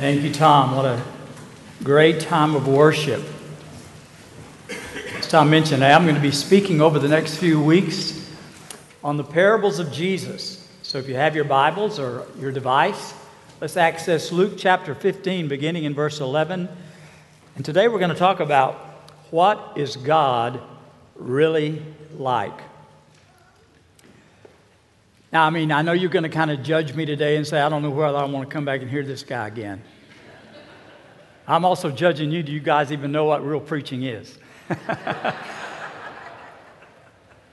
Thank you, Tom. What a great time of worship. As Tom mentioned, I'm going to be speaking over the next few weeks on the parables of Jesus. So if you have your Bibles or your device, let's access Luke chapter 15, beginning in verse 11. And today we're going to talk about what is God really like? Now, I mean, I know you're going to kind of judge me today and say, I don't know whether I want to come back and hear this guy again. I'm also judging you. Do you guys even know what real preaching is?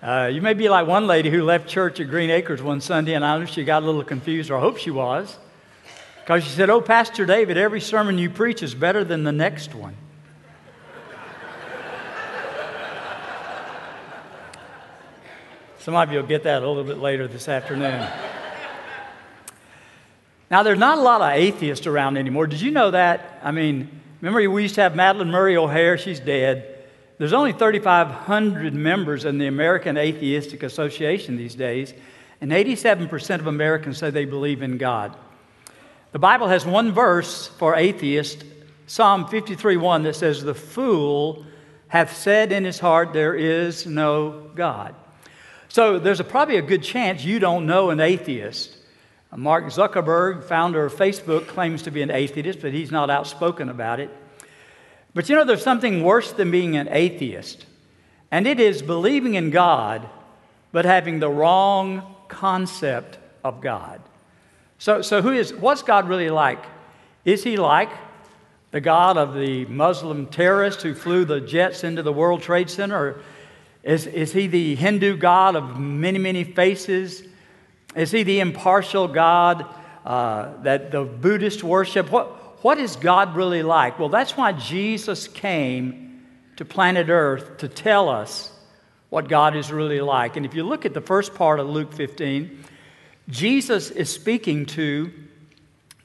uh, you may be like one lady who left church at Green Acres one Sunday, and I know she got a little confused, or I hope she was, because she said, Oh, Pastor David, every sermon you preach is better than the next one. Some of you will get that a little bit later this afternoon. now, there's not a lot of atheists around anymore. Did you know that? I mean, remember we used to have Madalyn Murray O'Hair? She's dead. There's only 3,500 members in the American Atheistic Association these days, and 87% of Americans say they believe in God. The Bible has one verse for atheists, Psalm 53:1, that says, The fool hath said in his heart, There is no God. So there's a, probably a good chance you don't know an atheist. Mark Zuckerberg, founder of Facebook, claims to be an atheist, but he's not outspoken about it. But you know, there's something worse than being an atheist, and it is believing in God, but having the wrong concept of God. So, so who is, what's God really like? Is he like the God of the Muslim terrorist who flew the jets into the World Trade Center? Or is, is he the Hindu God of many, many faces? Is he the impartial God uh, that the Buddhists worship? What, what is God really like? Well, that's why Jesus came to planet Earth to tell us what God is really like. And if you look at the first part of Luke 15, Jesus is speaking to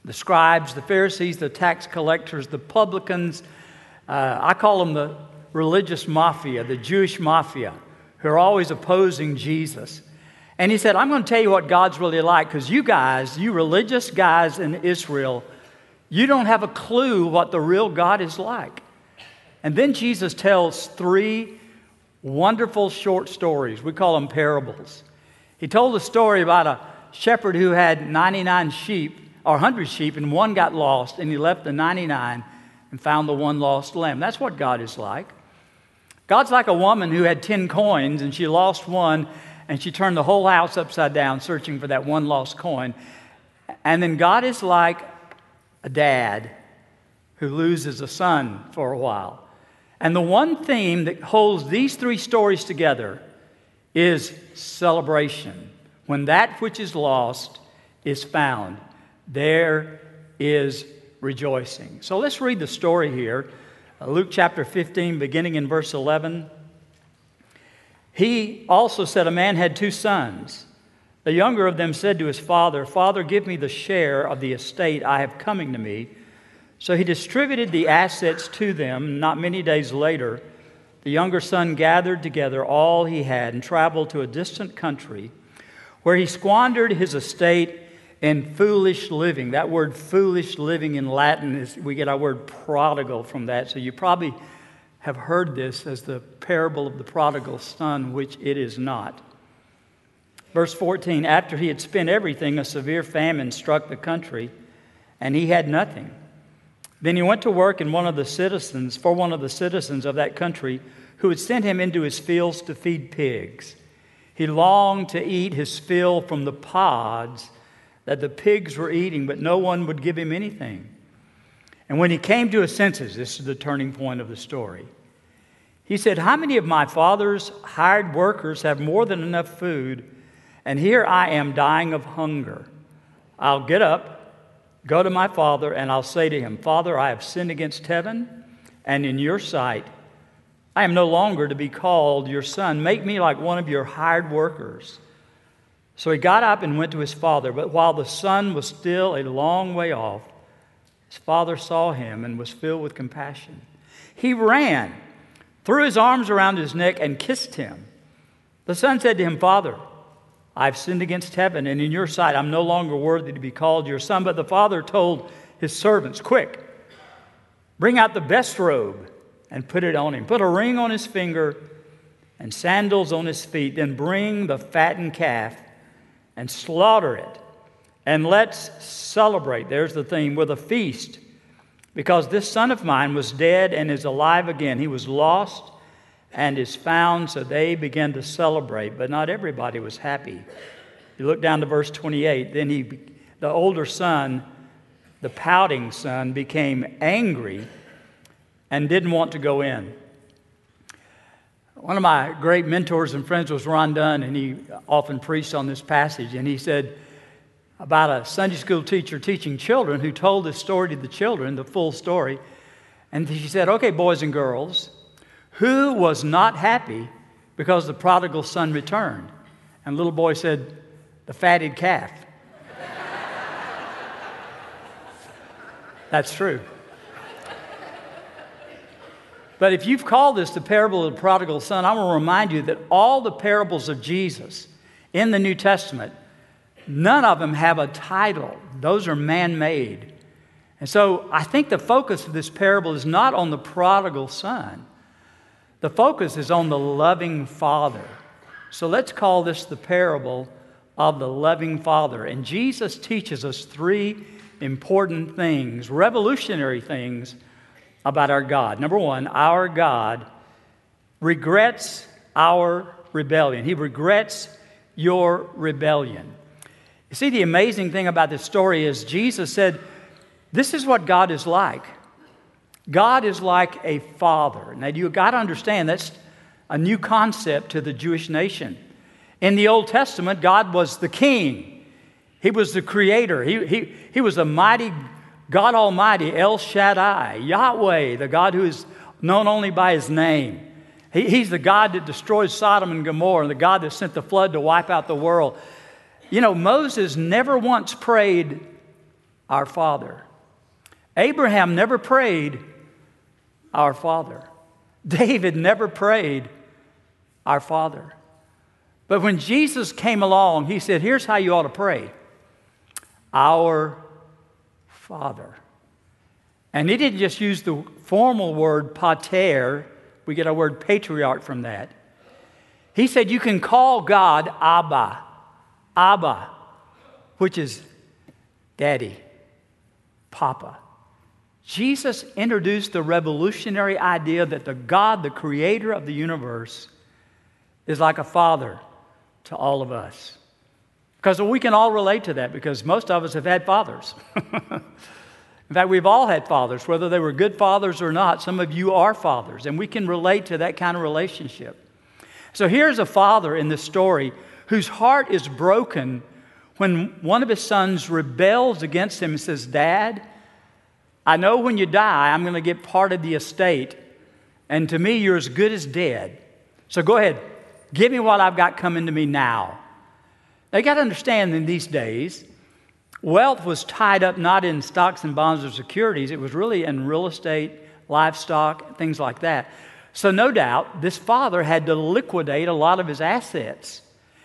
the scribes, the Pharisees, the tax collectors, the publicans. Uh, I call them the religious mafia, the Jewish mafia, who are always opposing Jesus. And he said, I'm going to tell you what God's really like because you guys, you religious guys in Israel, you don't have a clue what the real God is like. And then Jesus tells three wonderful short stories. We call them parables. He told a story about a shepherd who had 99 sheep or 100 sheep, and one got lost, and he left the 99 and found the one lost lamb. That's what God is like. God's like a woman who had 10 coins and she lost one and she turned the whole house upside down searching for that one lost coin. And then God is like a dad who loses a son for a while. And the one theme that holds these three stories together is celebration. When that which is lost is found, there is rejoicing. So let's read the story here Uh, Luke chapter 15, beginning in verse 11. He also said, A man had two sons. The younger of them said to his father, Father, give me the share of the estate I have coming to me. So he distributed the assets to them. Not many days later, the younger son gathered together all he had and traveled to a distant country where he squandered his estate and foolish living. That word foolish living in Latin is, we get our word prodigal from that. So you probably have heard this as the parable of the prodigal son, which it is not. Verse 14 After he had spent everything, a severe famine struck the country, and he had nothing. Then he went to work in one of the citizens, for one of the citizens of that country, who had sent him into his fields to feed pigs. He longed to eat his fill from the pods that the pigs were eating, but no one would give him anything. And when he came to his senses, this is the turning point of the story, he said, How many of my father's hired workers have more than enough food, and here I am dying of hunger? I'll get up, go to my father, and I'll say to him, Father, I have sinned against heaven and in your sight. I am no longer to be called your son. Make me like one of your hired workers. So he got up and went to his father. But while the son was still a long way off, his father saw him and was filled with compassion. He ran, threw his arms around his neck, and kissed him. The son said to him, Father, I've sinned against heaven, and in your sight I'm no longer worthy to be called your son. But the father told his servants, Quick, bring out the best robe and put it on him. Put a ring on his finger and sandals on his feet. Then bring the fattened calf and slaughter it. And let's celebrate. There's the theme with a feast. Because this son of mine was dead and is alive again. He was lost and is found, so they began to celebrate. But not everybody was happy. You look down to verse 28. Then he, the older son, the pouting son, became angry and didn't want to go in. One of my great mentors and friends was Ron Dunn, and he often preached on this passage. And he said about a Sunday school teacher teaching children who told this story to the children, the full story. And she said, Okay, boys and girls, who was not happy because the prodigal son returned? And little boy said, The fatted calf. That's true. But if you've called this the parable of the prodigal son, I want to remind you that all the parables of Jesus in the New Testament, none of them have a title. Those are man made. And so I think the focus of this parable is not on the prodigal son, the focus is on the loving father. So let's call this the parable of the loving father. And Jesus teaches us three important things, revolutionary things about our God. Number one, our God regrets our rebellion. He regrets your rebellion. You see, the amazing thing about this story is Jesus said, This is what God is like. God is like a father. Now, you've got to understand that's a new concept to the Jewish nation. In the Old Testament, God was the king, He was the creator, He, he, he was a mighty God Almighty, El Shaddai, Yahweh, the God who is known only by his name. He, he's the God that destroyed Sodom and Gomorrah, the God that sent the flood to wipe out the world. You know, Moses never once prayed, Our Father. Abraham never prayed, Our Father. David never prayed, Our Father. But when Jesus came along, he said, Here's how you ought to pray Our Father. And he didn't just use the formal word pater, we get our word patriarch from that. He said you can call God Abba, Abba, which is daddy, papa. Jesus introduced the revolutionary idea that the God, the creator of the universe, is like a father to all of us. Because we can all relate to that because most of us have had fathers. In fact, we've all had fathers, whether they were good fathers or not. Some of you are fathers, and we can relate to that kind of relationship. So here's a father in this story whose heart is broken when one of his sons rebels against him and says, Dad, I know when you die, I'm going to get part of the estate, and to me, you're as good as dead. So go ahead, give me what I've got coming to me now. They got to understand in these days, wealth was tied up not in stocks and bonds or securities, it was really in real estate, livestock, things like that. So, no doubt, this father had to liquidate a lot of his assets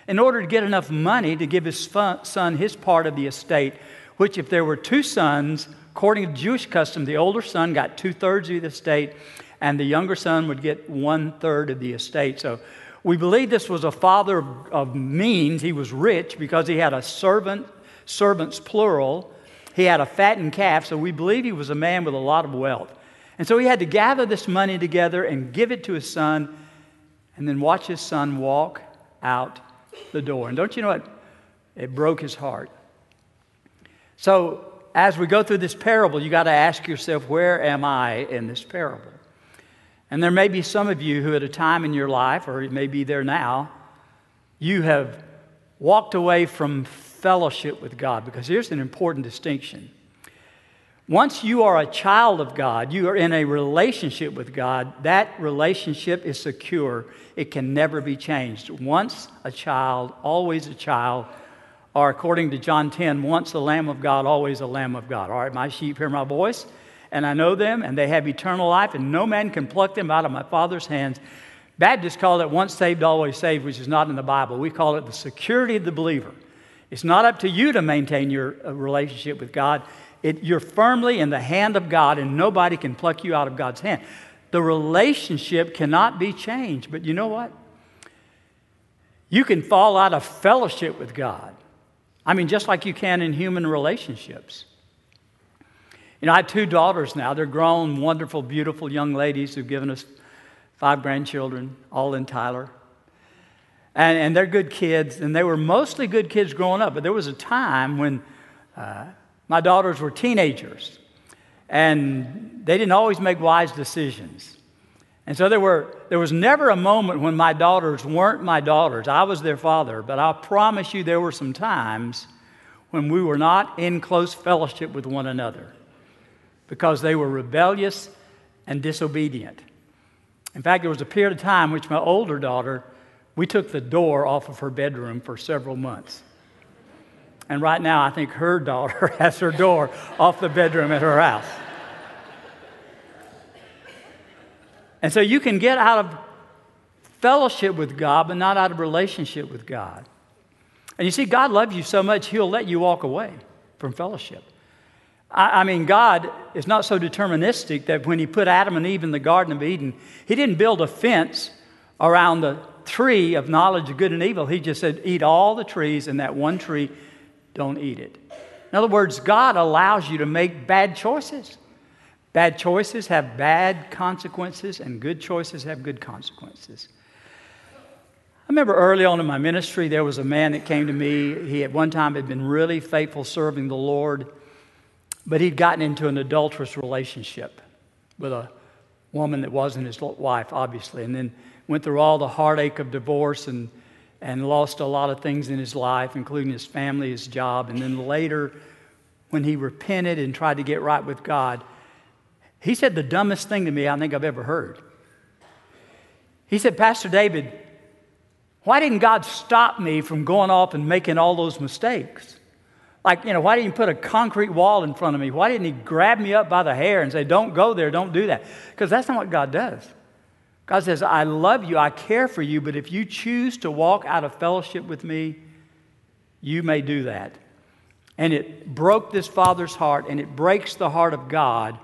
in order to get enough money to give his son his part of the estate, which, if there were two sons, according to Jewish custom, the older son got two thirds of the estate, and the younger son would get one third of the estate. So, we believe this was a father of means. He was rich because he had a servant, servants plural. He had a fattened calf, so we believe he was a man with a lot of wealth. And so he had to gather this money together and give it to his son, and then watch his son walk out the door. And don't you know what? It broke his heart. So as we go through this parable, you got to ask yourself, where am I in this parable? And there may be some of you who, at a time in your life, or it may be there now, you have walked away from fellowship with God. Because here's an important distinction. Once you are a child of God, you are in a relationship with God, that relationship is secure. It can never be changed. Once a child, always a child, or according to John 10, once the Lamb of God, always a Lamb of God. All right, my sheep hear my voice and I know them, and they have eternal life, and no man can pluck them out of my Father's hands. Baptists call it once saved, always saved, which is not in the Bible. We call it the security of the believer. It's not up to you to maintain your uh, relationship with God, It, you're firmly in the hand of God, and nobody can pluck you out of God's hand. The relationship cannot be changed. But you know what? You can fall out of fellowship with God. I mean, just like you can in human relationships. You know, I have two daughters now. They're grown, wonderful, beautiful young ladies who've given us five grandchildren, all in Tyler. And, and they're good kids, and they were mostly good kids growing up. But there was a time when uh, my daughters were teenagers, and they didn't always make wise decisions. And so there, were, there was never a moment when my daughters weren't my daughters. I was their father, but I promise you there were some times when we were not in close fellowship with one another because they were rebellious and disobedient. In fact, there was a period of time which my older daughter, we took the door off of her bedroom for several months. And right now, I think her daughter has her door off the bedroom at her house. And so you can get out of fellowship with God, but not out of relationship with God. And you see, God loves you so much, He'll let you walk away from fellowship. I, I, mean, God is not so deterministic that when He put Adam and Eve in the Garden of Eden, He didn't build a fence around the tree of knowledge of good and evil. He just said, Eat all the trees, and that one tree, don't eat it. In other words, God allows you to make bad choices. Bad choices have bad consequences, and good choices have good consequences. I remember early on in my ministry, there was a man that came to me. He at one time had been really faithful serving the Lord, but he'd gotten into an adulterous relationship with a woman that wasn't his wife, obviously, and then went through all the heartache of divorce and, and lost a lot of things in his life, including his family, his job. And then later, when he repented and tried to get right with God, he said the dumbest thing to me I think I've ever heard. He said, Pastor David, why didn't God stop me from going off and making all those mistakes? Like, you know, why didn't he put a concrete wall in front of me? Why didn't he grab me up by the hair and say, don't go there, don't do that? Because that's not what God does. God says, I love you, I care for you, but if you choose to walk out of fellowship with me, you may do that. And it broke this father's heart, and it breaks the heart of God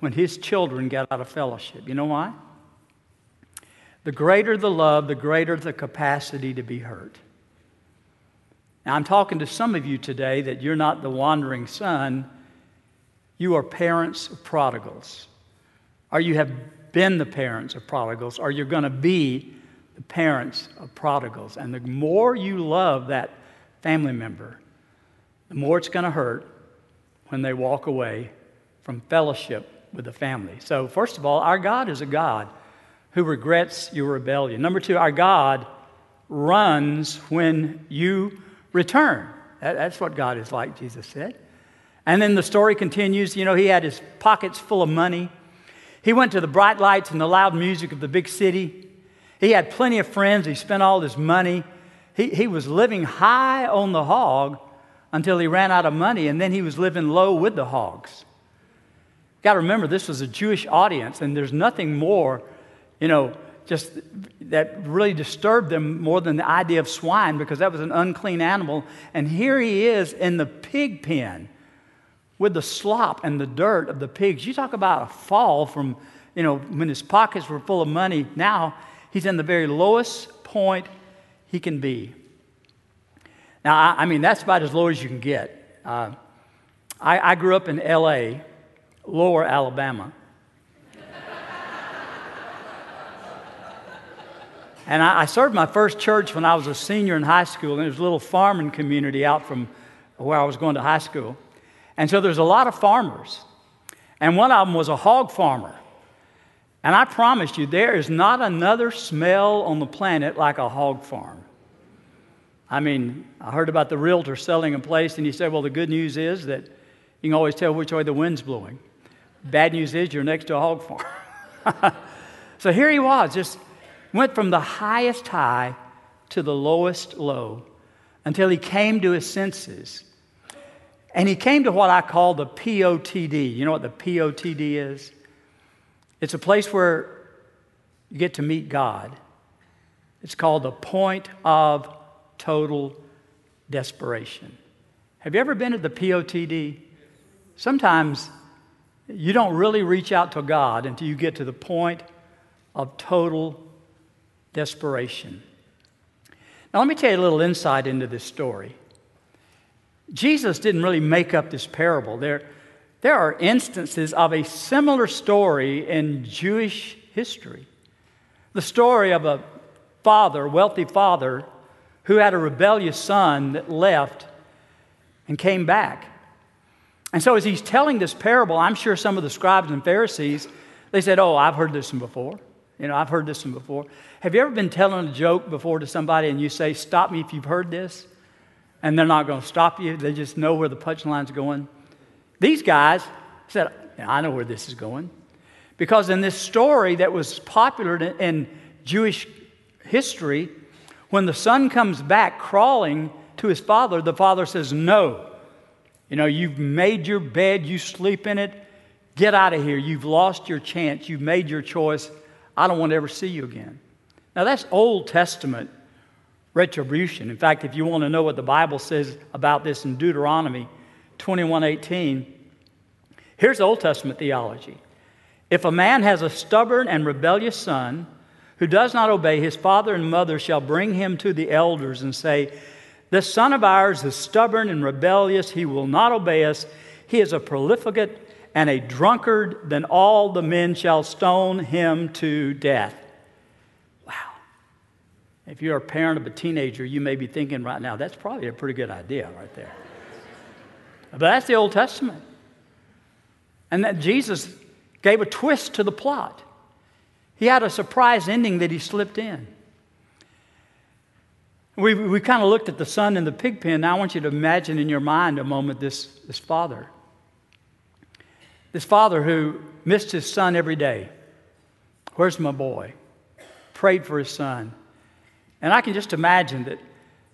when his children get out of fellowship. You know why? The greater the love, the greater the capacity to be hurt. Now, I'm talking to some of you today that you're not the wandering son, you are parents of prodigals. Or you have been the parents of prodigals, or you're going to be the parents of prodigals. And the more you love that family member, the more it's going to hurt when they walk away from fellowship with the family. So, first of all, our God is a God who regrets your rebellion. Number two, our God runs when you return. that's what God is like, Jesus said. And then the story continues. You know, he had his pockets full of money. He went to the bright lights and the loud music of the big city. He had plenty of friends. He spent all his money. He, he was living high on the hog until he ran out of money, and then he was living low with the hogs got to remember this was a Jewish audience, and there's nothing more, you know, just that really disturbed them more than the idea of swine because that was an unclean animal. And here he is in the pig pen with the slop and the dirt of the pigs. You talk about a fall from, you know, when his pockets were full of money. Now he's in the very lowest point he can be. Now, I, I mean, that's about as low as you can get. Uh, I, I grew up in L.A. Lower Alabama. And I, I, served my first church when I was a senior in high school, and it was a little farming community out from where I was going to high school. And so there's a lot of farmers. And one of them was a hog farmer. And I promise you, there is not another smell on the planet like a hog farm. I mean, I heard about the realtor selling a place, and he said, Well, the good news is that you can always tell which way the wind's blowing. Bad news is you're next to a hog farm. so here he was, just went from the highest high to the lowest low until he came to his senses. And he came to what I call the POTD. You know what the POTD is? It's a place where you get to meet God. It's called the point of total desperation. Have you ever been at the POTD? sometimes you don't really reach out to God until you get to the point of total desperation. Now, let me tell you a little insight into this story. Jesus didn't really make up this parable. There, there are instances of a similar story in Jewish history. The story of a father, wealthy father, who had a rebellious son that left and came back. And so, as he's telling this parable, I'm sure some of the scribes and Pharisees, they said, Oh, I've heard this one before. You know, I've heard this one before. Have you ever been telling a joke before to somebody and you say, Stop me if you've heard this? And they're not going to stop you. They just know where the punchline's going. These guys said, I know where this is going. Because in this story that was popular in Jewish history, when the son comes back crawling to his father, the father says, No. You know, you've made your bed, you sleep in it. Get out of here. You've lost your chance. You've made your choice. I don't want to ever see you again. Now, that's Old Testament retribution. In fact, if you want to know what the Bible says about this in Deuteronomy 21:18, here's Old Testament theology. If a man has a stubborn and rebellious son, who does not obey, his father and mother shall bring him to the elders and say, This son of ours is stubborn and rebellious. He will not obey us. He is a profligate and a drunkard. Then all the men shall stone him to death. Wow. If you're a parent of a teenager, you may be thinking right now, that's probably a pretty good idea right there. but that's the Old Testament. And that Jesus gave a twist to the plot. He had a surprise ending that he slipped in. We, we kind of looked at the son in the pig pen. Now I want you to imagine in your mind a moment this, this father. This father who missed his son every day. Where's my boy? Prayed for his son. And I can just imagine that,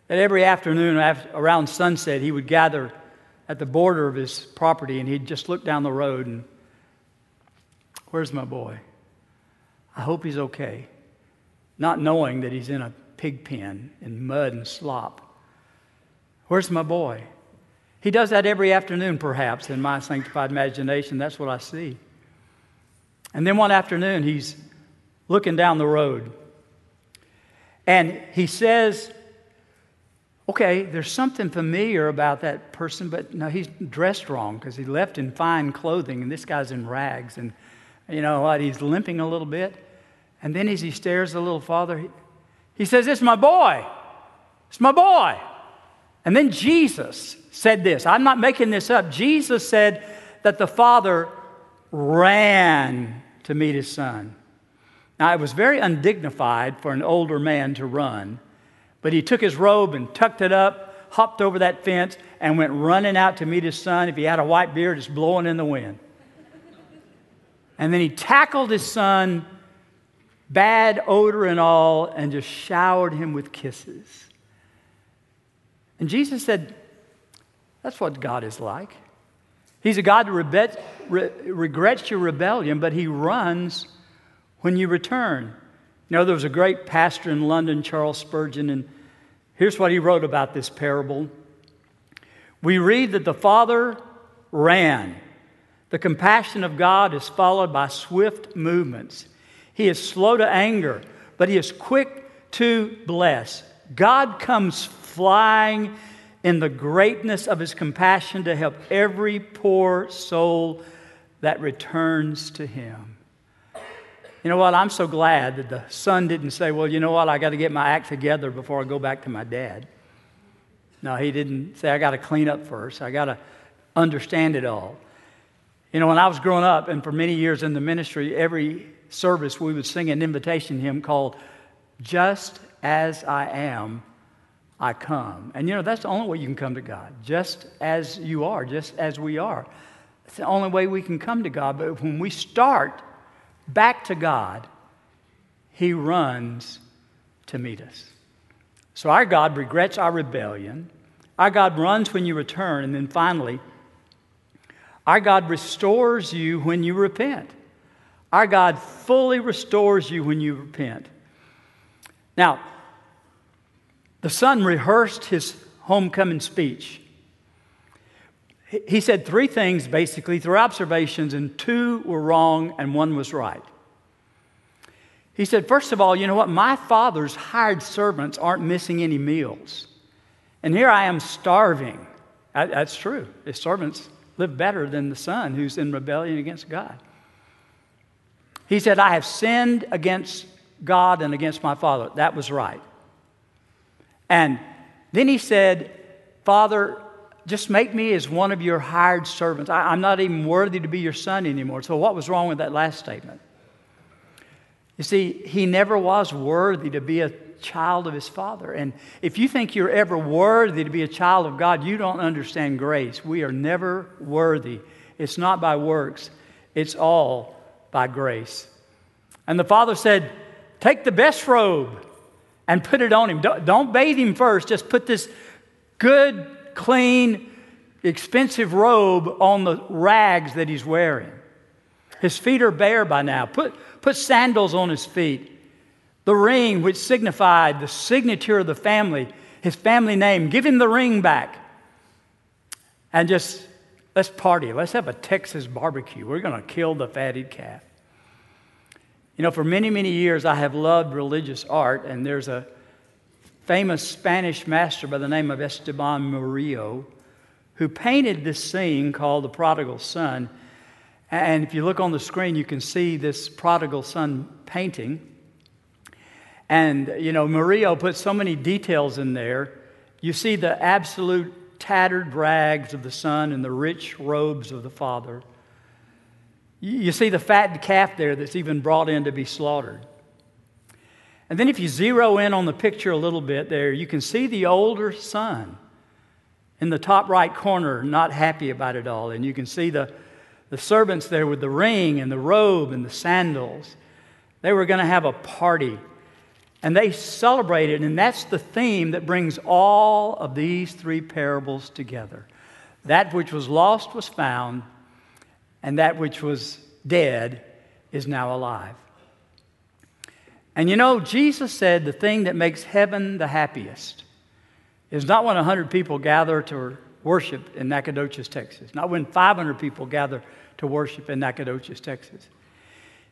that every afternoon after, around sunset, he would gather at the border of his property and he'd just look down the road and, Where's my boy? I hope he's okay. Not knowing that he's in a pig pen in mud and slop. Where's my boy? He does that every afternoon, perhaps, in my sanctified imagination. That's what I see. And then one afternoon, he's looking down the road. And he says, Okay, there's something familiar about that person, but no, he's dressed wrong because he left in fine clothing, and this guy's in rags. And you know what? He's limping a little bit. And then as he stares a little farther, he, he says, It's my boy. It's my boy. And then Jesus said this. I'm not making this up. Jesus said that the father ran to meet his son. Now, it was very undignified for an older man to run, but he took his robe and tucked it up, hopped over that fence, and went running out to meet his son. If he had a white beard, it's blowing in the wind. And then he tackled his son, bad odor and all, and just showered him with kisses. And Jesus said, That's what God is like. He's a God who regrets your rebellion, but he runs when you return. You know, there was a great pastor in London, Charles Spurgeon, and here's what he wrote about this parable. We read that the father ran the compassion of God is followed by swift movements. He is slow to anger, but he is quick to bless. God comes flying in the greatness of his compassion to help every poor soul that returns to him. You know what? I'm so glad that the son didn't say, Well, you know what? I got to get my act together before I go back to my dad. No, he didn't say, I got to clean up first. I got to understand it all. You know, when I was growing up and for many years in the ministry, every service we would sing an invitation hymn called Just As I Am, I Come. And you know, that's the only way you can come to God. Just as you are, just as we are. It's the only way we can come to God. But when we start back to God, He runs to meet us. So our God regrets our rebellion. Our God runs when you return. And then finally, our God restores you when you repent. Our God fully restores you when you repent. Now, the son rehearsed his homecoming speech. he said three things basically, three observations, and two were wrong and one was right. He said, first of all, you know what? My father's hired servants aren't missing any meals. And here I am starving. That's true. His servants live better than the son who's in rebellion against God. He said, I have sinned against God and against my father. That was right. And then he said, Father, just make me as one of your hired servants. I, am not even worthy to be your son anymore. So, what was wrong with that last statement? You see, he never was worthy to be a child of his father. And if you think you're ever worthy to be a child of God, you don't understand grace. We are never worthy. It's not by works, it's all by grace. And the father said, Take the best robe and put it on him. Don't, don't bathe him first, just put this good clean, expensive robe on the rags that he's wearing. His feet are bare by now. Put, put sandals on his feet. The ring, which signified the signature of the family, his family name, give him the ring back. And just let's party. Let's have a Texas barbecue. We're going to kill the fatted calf. You know, for many, many years, I have loved religious art, and there's a famous Spanish master by the name of Esteban Murillo, who painted this scene called The Prodigal Son. And if you look on the screen, you can see this prodigal son painting. And, you know, Murillo put so many details in there. You see the absolute tattered rags of the son and the rich robes of the father. You see the fattened calf there that's even brought in to be slaughtered. And then if you zero in on the picture a little bit there, you can see the older son in the top right corner, not happy about it all. And you can see the, the servants there with the ring and the robe and the sandals. They were going to have a party. And they celebrated, and that's the theme that brings all of these three parables together. That which was lost was found, and that which was dead is now alive. And you know, Jesus said the thing that makes heaven the happiest is not when 100 people gather to worship in Nacogdoches, Texas, not when 500 people gather to worship in Nacogdoches, Texas.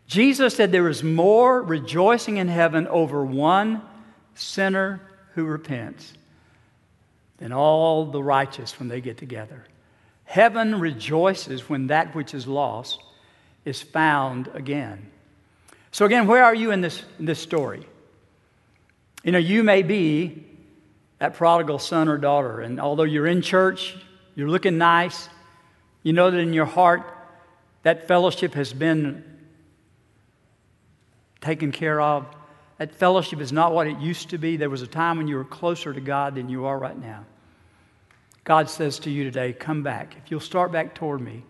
Jesus said there is more rejoicing in heaven over one sinner who repents than all the righteous when they get together. Heaven rejoices when that which is lost is found again. So, again, where are you in this, in this story? You know, you may be that prodigal son or daughter, and although you're in church, you're looking nice, you know that in your heart that fellowship has been taken care of. That fellowship is not what it used to be. There was a time when you were closer to God than you are right now. God says to you today, Come back. If you'll start back toward me,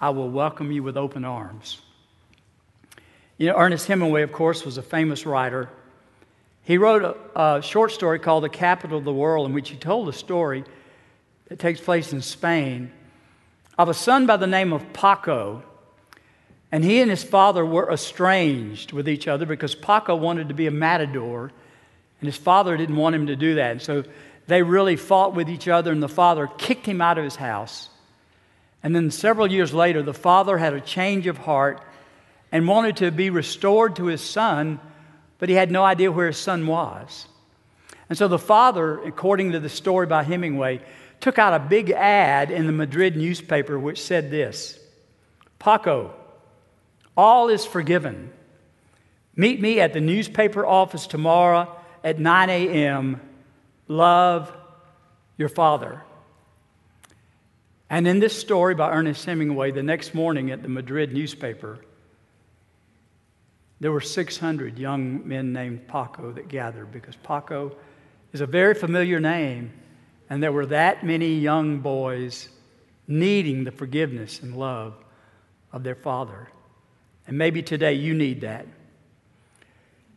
I will welcome you with open arms. You know, Ernest Hemingway, of course, was a famous writer. He wrote a, a, short story called The Capital of the World, in which he told a story that takes place in Spain of a son by the name of Paco. And he and his father were estranged with each other because Paco wanted to be a matador, and his father didn't want him to do that. And so they really fought with each other, and the father kicked him out of his house. And then several years later, the father had a change of heart and wanted to be restored to his son, but he had no idea where his son was. And so the father, according to the story by Hemingway, took out a big ad in the Madrid newspaper which said this Paco, all is forgiven. Meet me at the newspaper office tomorrow at 9 a.m. Love your father. And in this story by Ernest Hemingway, the next morning at the Madrid newspaper, there were 600 young men named Paco that gathered because Paco is a very familiar name, and there were that many young boys needing the forgiveness and love of their father. And maybe today you need that.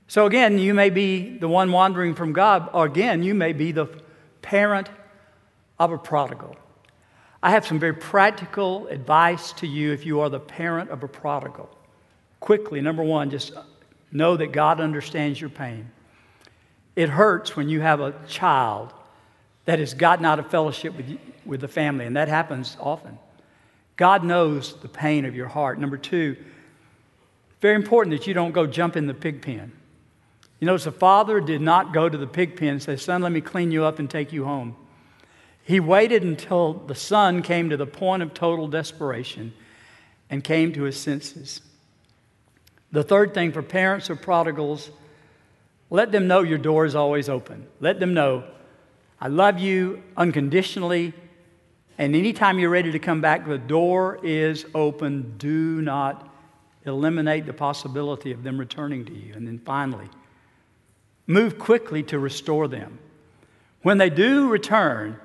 So, again, you may be the one wandering from God, or again, you may be the parent of a prodigal. I have some very practical advice to you if you are the parent of a prodigal quickly, number one, just know that God understands your pain. It hurts when you have a child that has gotten out of fellowship with with the family, and that happens often. God knows the pain of your heart. Number two, very important that you don't go jump in the pig pen. You notice the father did not go to the pig pen and say, Son, let me clean you up and take you home. He waited until the son came to the point of total desperation and came to his senses. The third thing for parents of prodigals, let them know your door is always open. Let them know, I love you unconditionally, and anytime you're ready to come back, the door is open. Do not eliminate the possibility of them returning to you. And then finally, move quickly to restore them. When they do return,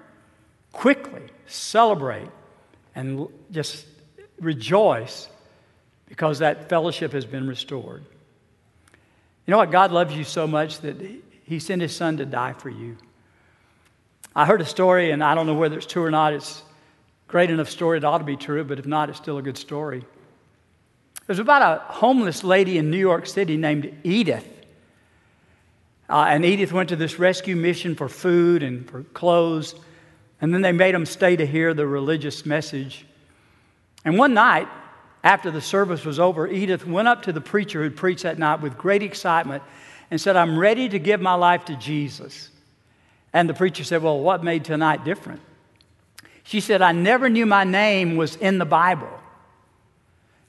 quickly celebrate and just rejoice because that fellowship has been restored. You know what? God loves you so much that He sent His Son to die for you. I heard a story, and I don't know whether it's true or not. It's great enough story, it ought to be true, but if not, it's still a good story. There's about a homeless lady in New York City named Edith. Uh, and Edith went to this rescue mission for food and for clothes. And then they made them stay to hear the religious message. And one night, after the service was over, Edith went up to the preacher who'd preached that night with great excitement and said, I'm ready to give my life to Jesus. And the preacher said, Well, what made tonight different? She said, I never knew my name was in the Bible.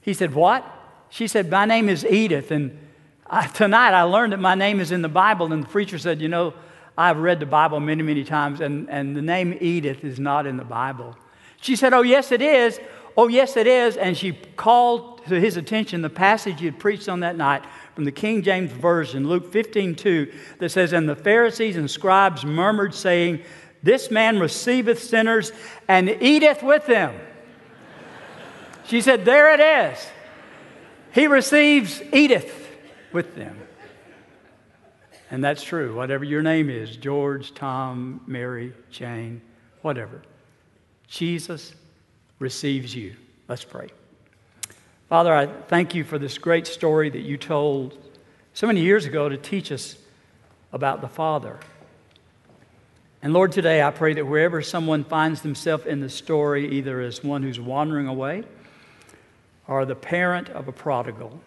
He said, What? She said, My name is Edith. And I, tonight I learned that my name is in the Bible. And the preacher said, You know, I've read the Bible many, many times, and, and the name Edith is not in the Bible. She said, Oh, yes, it is. Oh, yes, it is. And she called to his attention the passage he had preached on that night from the King James Version, Luke 15 2, that says, And the Pharisees and scribes murmured, saying, This man receiveth sinners and eateth with them. she said, There it is. He receives, eateth with them. And that's true. Whatever your name is George, Tom, Mary, Jane, whatever. Jesus receives you. Let's pray. Father, I thank you for this great story that you told so many years ago to teach us about the Father. And Lord, today I pray that wherever someone finds themselves in the story, either as one who's wandering away or the parent of a prodigal,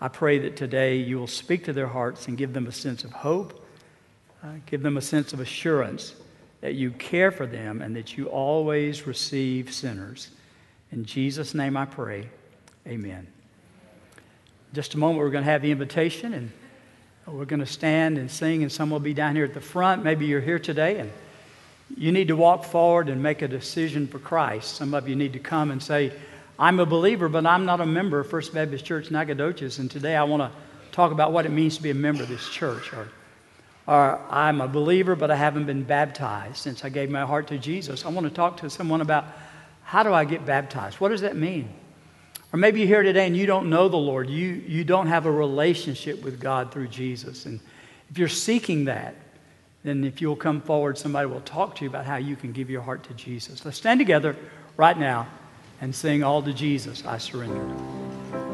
I pray that today you will speak to their hearts and give them a sense of hope, uh, give them a sense of assurance that you care for them and that you always receive sinners. In Jesus' name I pray. Amen. just a moment, we're going to have the invitation and we're going to stand and sing, and some will be down here at the front. Maybe you're here today and you need to walk forward and make a decision for Christ. Some of you need to come and say, I'm a believer, but I'm not a member of First Baptist Church Nacogdoches, and today I want to talk about what it means to be a member of this church. Or or I'm a believer, but I haven't been baptized since I gave my heart to Jesus. I want to talk to someone about how do I get baptized? What does that mean? Or maybe you're here today and you don't know the Lord. You, you don't have a relationship with God through Jesus. And if you're seeking that, then if you'll come forward, somebody will talk to you about how you can give your heart to Jesus. Let's stand together right now and sing all to Jesus, I surrender.